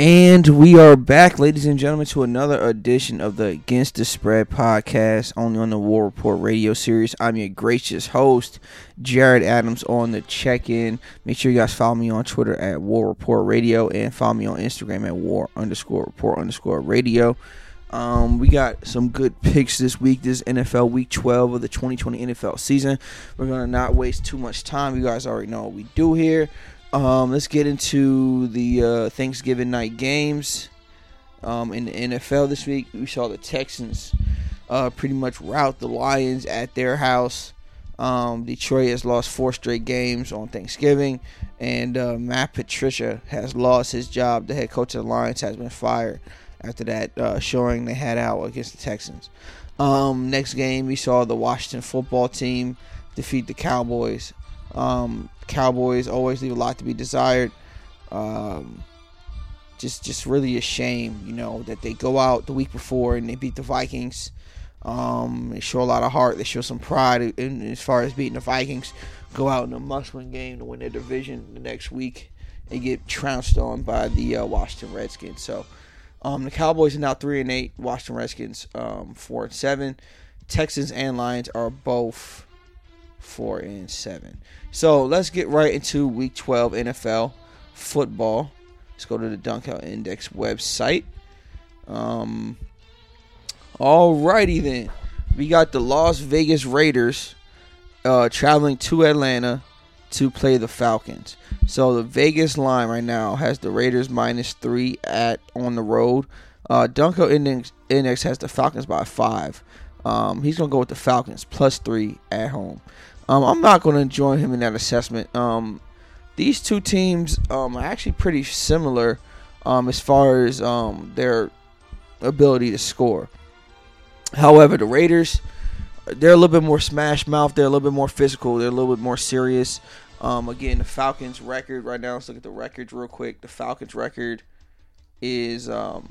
And we are back, ladies and gentlemen, to another edition of the Against the Spread podcast, only on the War Report radio series. I'm your gracious host, Jared Adams, on the check in. Make sure you guys follow me on Twitter at War Report Radio and follow me on Instagram at War underscore Report underscore Radio. Um, we got some good picks this week. This NFL Week 12 of the 2020 NFL season. We're gonna not waste too much time. You guys already know what we do here. Um, let's get into the uh, Thanksgiving night games. Um, in the NFL this week, we saw the Texans uh, pretty much rout the Lions at their house. Um, Detroit has lost four straight games on Thanksgiving, and uh, Matt Patricia has lost his job. The head coach of the Lions has been fired after that uh, showing they had out against the Texans. Um, next game, we saw the Washington football team defeat the Cowboys um, Cowboys always leave a lot to be desired. Um, just, just really a shame, you know, that they go out the week before and they beat the Vikings. Um, they show a lot of heart. They show some pride in, as far as beating the Vikings. Go out in a must-win game to win their division the next week and get trounced on by the uh, Washington Redskins. So, um, the Cowboys are now three and eight. Washington Redskins um, four and seven. Texans and Lions are both four and seven. So let's get right into Week 12 NFL football. Let's go to the Dunkel Index website. Um, alrighty then, we got the Las Vegas Raiders uh, traveling to Atlanta to play the Falcons. So the Vegas line right now has the Raiders minus three at on the road. Uh, Dunkel Index, Index has the Falcons by five. Um, he's gonna go with the Falcons plus three at home. Um, I'm not going to join him in that assessment. Um, these two teams um, are actually pretty similar um, as far as um, their ability to score. However, the Raiders, they're a little bit more smash mouth. They're a little bit more physical. They're a little bit more serious. Um, again, the Falcons' record right now. Let's look at the records real quick. The Falcons' record is. Let's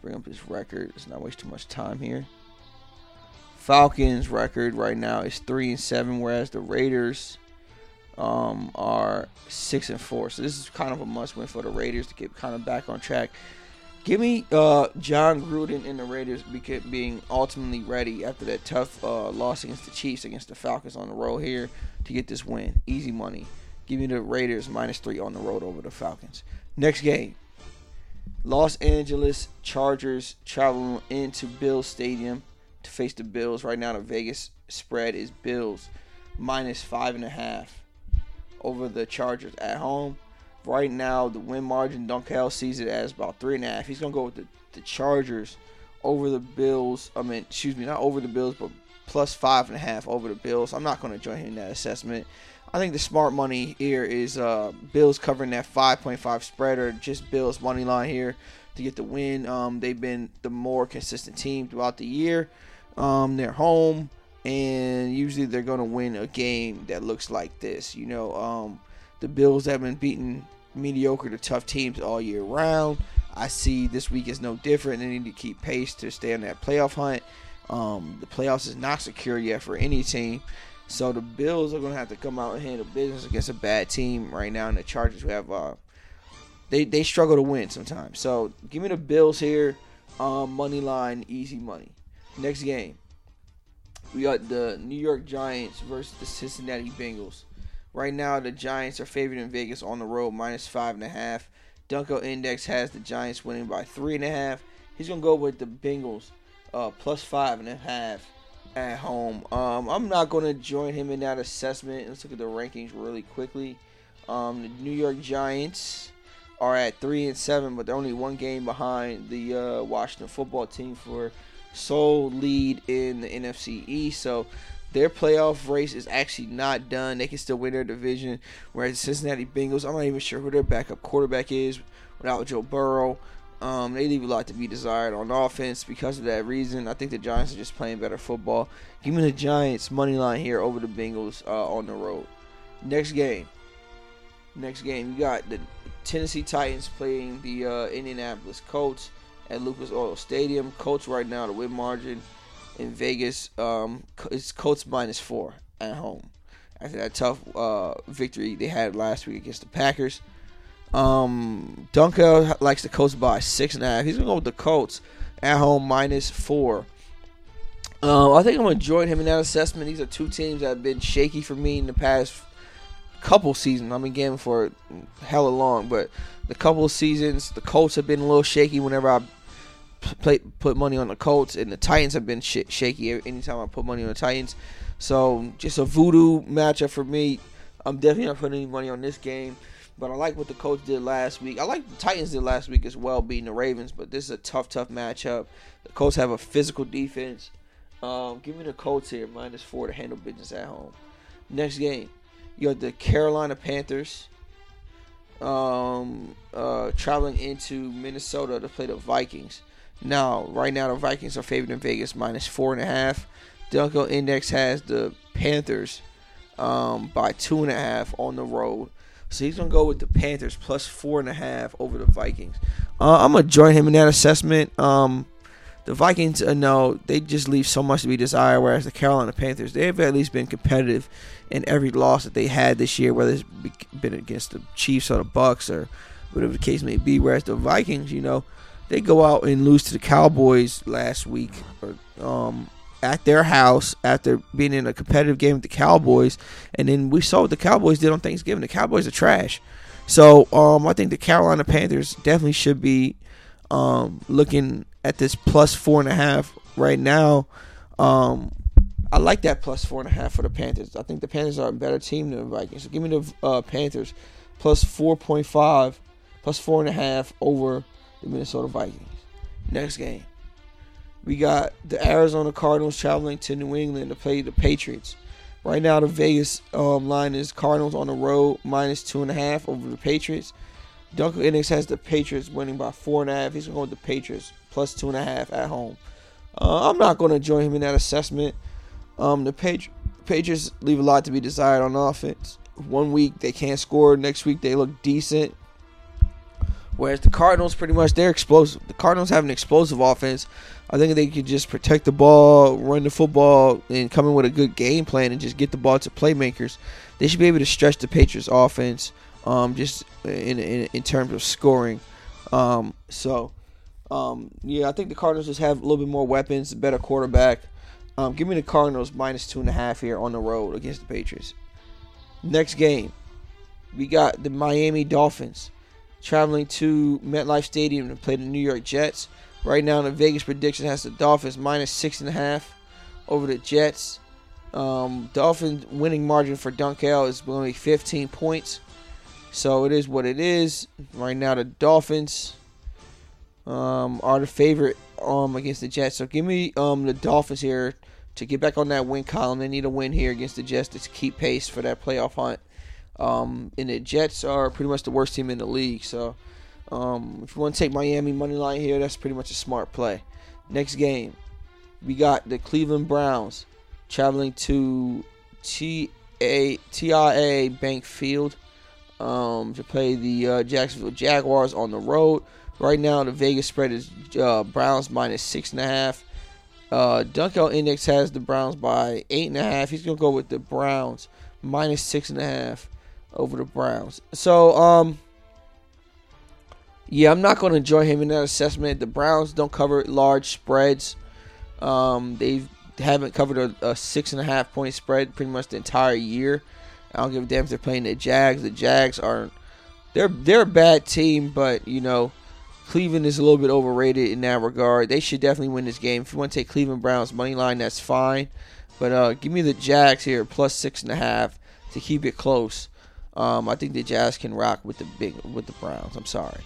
bring up his record. Let's not waste too much time here. Falcons record right now is three and seven, whereas the Raiders um, are six and four. So this is kind of a must-win for the Raiders to get kind of back on track. Give me uh, Jon Gruden and the Raiders being ultimately ready after that tough uh, loss against the Chiefs against the Falcons on the road here to get this win. Easy money. Give me the Raiders minus three on the road over the Falcons. Next game. Los Angeles Chargers traveling into Bills Stadium to face the Bills. Right now, the Vegas spread is Bills minus five and a half over the Chargers at home. Right now, the win margin, Dunkel sees it as about three and a half. He's gonna go with the, the Chargers over the Bills. I mean, excuse me, not over the Bills, but plus five and a half over the Bills. I'm not gonna join him in that assessment. I think the smart money here is uh, Bills covering that 5.5 spread or just Bills money line here to get the win. Um, they've been the more consistent team throughout the year. Um, they're home, and usually they're going to win a game that looks like this. You know, um, the Bills have been beating mediocre to tough teams all year round. I see this week is no different. They need to keep pace to stay on that playoff hunt. Um, the playoffs is not secure yet for any team. So the Bills are going to have to come out and handle business against a bad team right now. And the Chargers we have uh, they they struggle to win sometimes. So give me the Bills here, um, money line, easy money. Next game, we got the New York Giants versus the Cincinnati Bengals. Right now, the Giants are favored in Vegas on the road, minus five and a half. Dunkel Index has the Giants winning by three and a half. He's gonna go with the Bengals, uh, plus five and a half at home. Um, I'm not gonna join him in that assessment. Let's look at the rankings really quickly. Um, the New York Giants are at three and seven, but they're only one game behind the uh, Washington football team for sole lead in the NFC East. So their playoff race is actually not done. They can still win their division. Whereas the Cincinnati Bengals, I'm not even sure who their backup quarterback is without Joe Burrow. Um, they leave a lot to be desired on offense because of that reason. I think the Giants are just playing better football. Give me the Giants money line here over the Bengals uh, on the road. Next game. Next game, you got the Tennessee Titans playing the uh, Indianapolis Colts at Lucas Oil Stadium. Colts right now the win margin in Vegas um, it's Colts minus four at home after that tough uh, victory they had last week against the Packers. Um, Dunkel likes the Colts by six and a half. He's gonna go with the Colts at home minus four. Um, I think I'm gonna join him in that assessment. These are two teams that have been shaky for me in the past couple seasons. I've been gaming for hella long, but the couple seasons, the Colts have been a little shaky whenever I play, put money on the Colts, and the Titans have been sh- shaky anytime I put money on the Titans. So just a voodoo matchup for me. I'm definitely not putting any money on this game. But I like what the Colts did last week. I like the Titans did last week as well, beating the Ravens. But this is a tough, tough matchup. The Colts have a physical defense. Um, give me the Colts here, minus four to handle business at home. Next game, you got the Carolina Panthers um, uh, traveling into Minnesota to play the Vikings. Now, right now, the Vikings are favored in Vegas minus four and a half. Dunkel Index has the Panthers um, by two and a half on the road. So he's gonna go with the Panthers plus four and a half over the Vikings. Uh, I'm gonna join him in that assessment. Um, the Vikings, uh, no, they just leave so much to be desired. Whereas the Carolina Panthers, they've at least been competitive in every loss that they had this year, whether it's been against the Chiefs or the Bucs or whatever the case may be. Whereas the Vikings, you know, they go out and lose to the Cowboys last week, or, um, at their house after being in a competitive game with the Cowboys, and then we saw what the Cowboys did on Thanksgiving. The Cowboys are trash. So um, I think the Carolina Panthers definitely should be um, looking at this plus four and a half right now. Um, I like that plus four and a half for the Panthers. I think the Panthers are a better team than the Vikings. So give me the uh, Panthers plus four point five, plus four and a half over the Minnesota Vikings. Next game, we got the Arizona Cardinals traveling to New England to play the Patriots. Right now, the Vegas um, line is Cardinals on the road minus two and a half over the Patriots. Dunkel Index has the Patriots winning by four and a half. He's going to go with the Patriots plus two and a half at home. Uh, I'm not going to join him in that assessment. Um, the Patri- Patriots leave a lot to be desired on offense. One week they can't score, next week they look decent. Whereas the Cardinals, pretty much, they're explosive. The Cardinals have an explosive offense. I think they could just protect the ball, run the football, and come in with a good game plan and just get the ball to playmakers. They should be able to stretch the Patriots' offense, um, just in, in, in terms of scoring. Um, so, um, yeah, I think the Cardinals just have a little bit more weapons, better quarterback. Um, give me the Cardinals minus two and a half here on the road against the Patriots. Next game, we got the Miami Dolphins traveling to MetLife Stadium to play the New York Jets. Right now, the Vegas prediction has the Dolphins minus six and a half over the Jets. Um, Dolphins winning margin for Dunkel is only 15 points, so it is what it is. Right now, the Dolphins um, are the favorite um, against the Jets. So give me um, the Dolphins here to get back on that win column. They need a win here against the Jets to keep pace for that playoff hunt. Um, and the Jets are pretty much the worst team in the league. So um, if you want to take Miami money line here, that's pretty much a smart play. Next game, we got the Cleveland Browns traveling to T A T I A Bank Field um, to play the uh, Jacksonville Jaguars on the road. Right now, the Vegas spread is uh, Browns minus six and a half. Uh, Dunkel Index has the Browns by eight and a half. He's gonna go with the Browns minus six and a half over the Browns. So, um, yeah, I'm not to join him in that assessment. The Browns don't cover large spreads. Um, they haven't covered a, a, six and a half point spread pretty much the entire year. I don't give a damn if they're playing the Jags. The Jags are they're they're a bad team, but you know Cleveland is a little bit overrated in that regard. They should definitely win this game. If you want to take Cleveland Browns money line, that's fine. But uh, give me the Jags here plus six and a half to keep it close. Um, I think the Jags can rock with the big with the Browns. I'm sorry.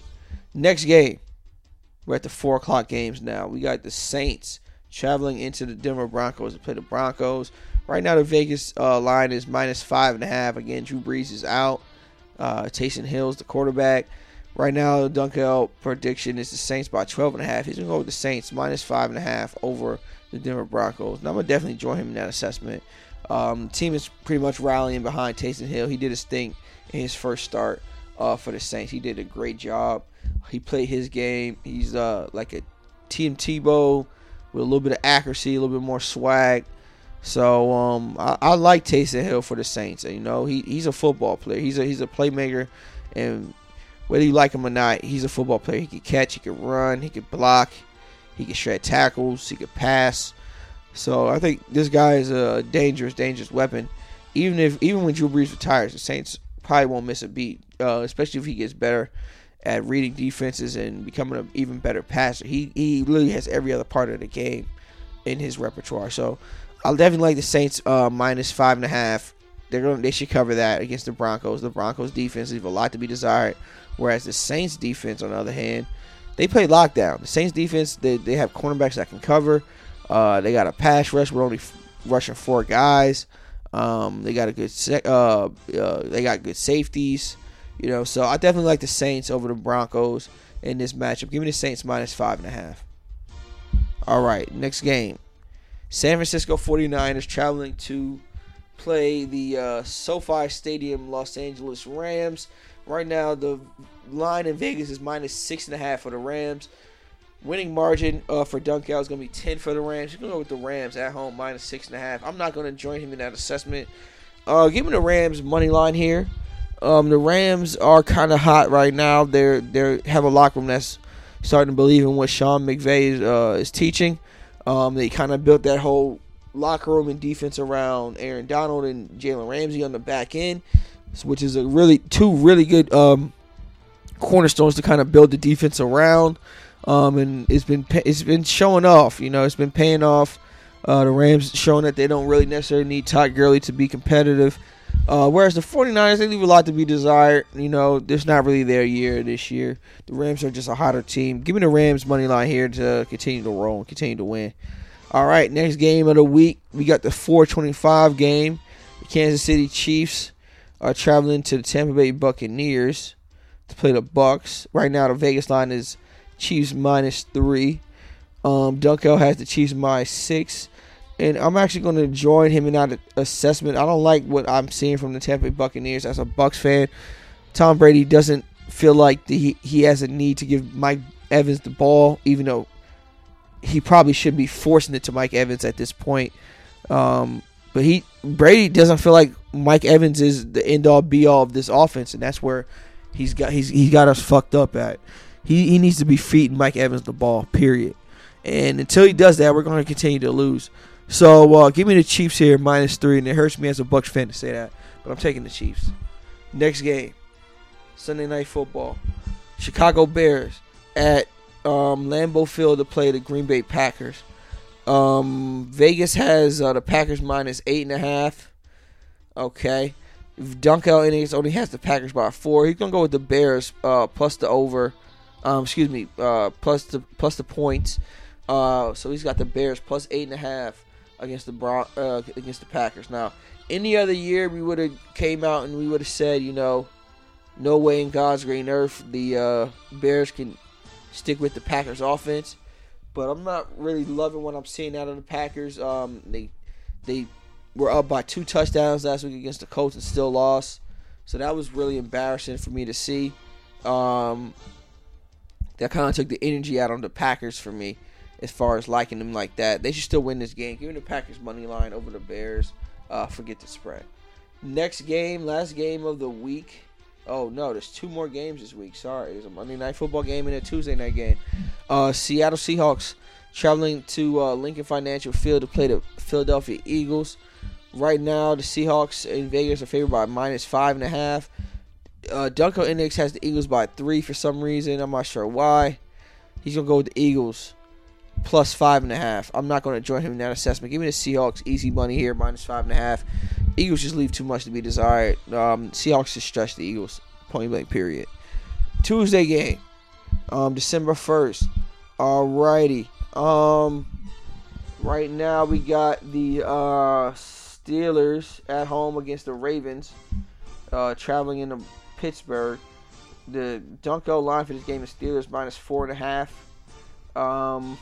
Next game, we're at the four o'clock games now. We got the Saints traveling into the Denver Broncos to play the Broncos. Right now, the Vegas uh, line is minus five and a half. Again, Drew Brees is out. Uh, Taysom Hill's the quarterback. Right now, Dunkel prediction is the Saints by 12 and a half. He's gonna go with the Saints minus five and a half over the Denver Broncos. Now, I'm gonna definitely join him in that assessment. Um, team is pretty much rallying behind Taysom Hill. He did his thing in his first start uh, for the Saints. He did a great job. He played his game. He's uh, like a Tim Tebow with a little bit of accuracy, a little bit more swag. So um, I, I, like Taysom Hill for the Saints. You know, he, he's a football player. He's a he's a playmaker, and whether you like him or not, he's a football player. He can catch, he can run, he can block, he can shred tackles, he can pass. So I think this guy is a dangerous, dangerous weapon. Even if even when Drew Brees retires, the Saints probably won't miss a beat, uh, especially if he gets better at reading defenses and becoming an even better passer. He he really has every other part of the game in his repertoire. So I'll definitely like the Saints uh, minus five and a half. They're going they should cover that against the Broncos. The Broncos defense leave a lot to be desired, whereas the Saints defense, on the other hand, they play lockdown. The Saints defense they, they have cornerbacks that can cover. Uh, they got a pass rush with only f- rushing four guys. Um, they got a good sec- uh, uh, they got good safeties. You know, so I definitely like the Saints over the Broncos in this matchup. Give me the Saints minus five and a half. All right, next game. San Francisco 49ers traveling to play the uh, SoFi Stadium Los Angeles Rams. Right now, the line in Vegas is minus six and a half for the Rams. Winning margin uh, for Dunkel is going to be 10 for the Rams. You're going to go with the Rams at home, minus six and a half. I'm not going to join him in that assessment. Uh, give me the Rams money line here. Um, the Rams are kind of hot right now. They're they have a locker room that's starting to believe in what Sean McVay is, uh, is teaching. Um, they kind of built that whole locker room and defense around Aaron Donald and Jalen Ramsey on the back end, which is a really two really good um, cornerstones to kind of build the defense around. Um, and it's been it's been showing off. You know, it's been paying off. Uh, the Rams showing that they don't really necessarily need Todd Gurley to be competitive. Uh, whereas the 49ers, they leave a lot to be desired. You know, it's not really their year this year. The Rams are just a hotter team. Give me the Rams money line here to continue to roll and continue to win. All right, next game of the week, we got the 425 game. The Kansas City Chiefs are traveling to the Tampa Bay Buccaneers to play the Bucs. Right now, the Vegas line is Chiefs minus three. Um, Dunkel has the Chiefs minus six and I'm actually going to join him in that assessment. I don't like what I'm seeing from the Tampa Bay Buccaneers as a Bucs fan. Tom Brady doesn't feel like the, he he has a need to give Mike Evans the ball, even though he probably should be forcing it to Mike Evans at this point. Um, but he Brady doesn't feel like Mike Evans is the end all be all of this offense, and that's where he's got he's he got us fucked up at. He he needs to be feeding Mike Evans the ball. Period. And until he does that, we're going to continue to lose. So uh, give me the Chiefs here minus three, and it hurts me as a Bucs fan to say that, but I'm taking the Chiefs. Next game, Sunday Night Football, Chicago Bears at um, Lambeau Field to play the Green Bay Packers. Um, Vegas has uh, the Packers minus eight and a half. Okay, Dunkel Index only has the Packers by four. He's gonna go with the Bears uh, plus the over. Um, excuse me, uh, plus the plus the points. Uh, so he's got the Bears plus eight and a half against the Bron- uh, against the Packers. Now, any other year we would have came out and we would have said, you know, no way in God's green earth the uh, Bears can stick with the Packers offense. But I'm not really loving what I'm seeing out of the Packers. Um, they they were up by two touchdowns last week against the Colts and still lost. So that was really embarrassing for me to see. Um, that kind of took the energy out on the Packers for me as far as liking them like that. They should still win this game. Give me the Packers money line over the Bears. Uh, forget the spread. Next game, last game of the week. Oh no, there's two more games this week. Sorry, there's a Monday night football game and a Tuesday night game. Uh, Seattle Seahawks traveling to uh, Lincoln Financial Field to play the Philadelphia Eagles. Right now, the Seahawks in Vegas are favored by minus five and a half. Uh, Dunkel Index has the Eagles by three for some reason. I'm not sure why. He's gonna go with the Eagles plus five and a half. I'm not to join him in that assessment. Give me the Seahawks easy money here, minus five and a half. Eagles just leave too much to be desired. Um, Seahawks just stretch the Eagles. Point blank. Period. Tuesday game, um, December first. Alrighty. Um, right now we got the uh, Steelers at home against the Ravens. Uh, traveling into Pittsburgh. The Dunkel line for this game is Steelers minus four and a half. Um,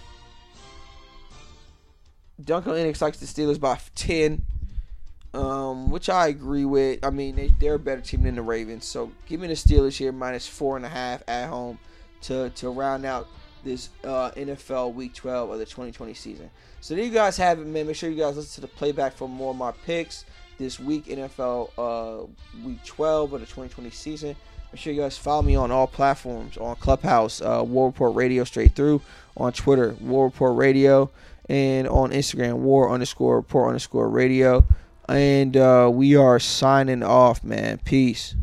Dunkel Index likes the Steelers by 10, um, which I agree with. I mean, they, they're a better team than the Ravens. So give me the Steelers here, minus 4.5 at home to, to round out this uh, NFL Week 12 of the 2020 season. So there you guys have it, man. Make sure you guys listen to the playback for more of my picks this week, NFL uh, Week 12 of the 2020 season. Make sure you guys follow me on all platforms on Clubhouse, uh, War Report Radio straight through, on Twitter, War Report Radio, and on Instagram, War underscore Report underscore Radio. And uh, we are signing off, man. Peace.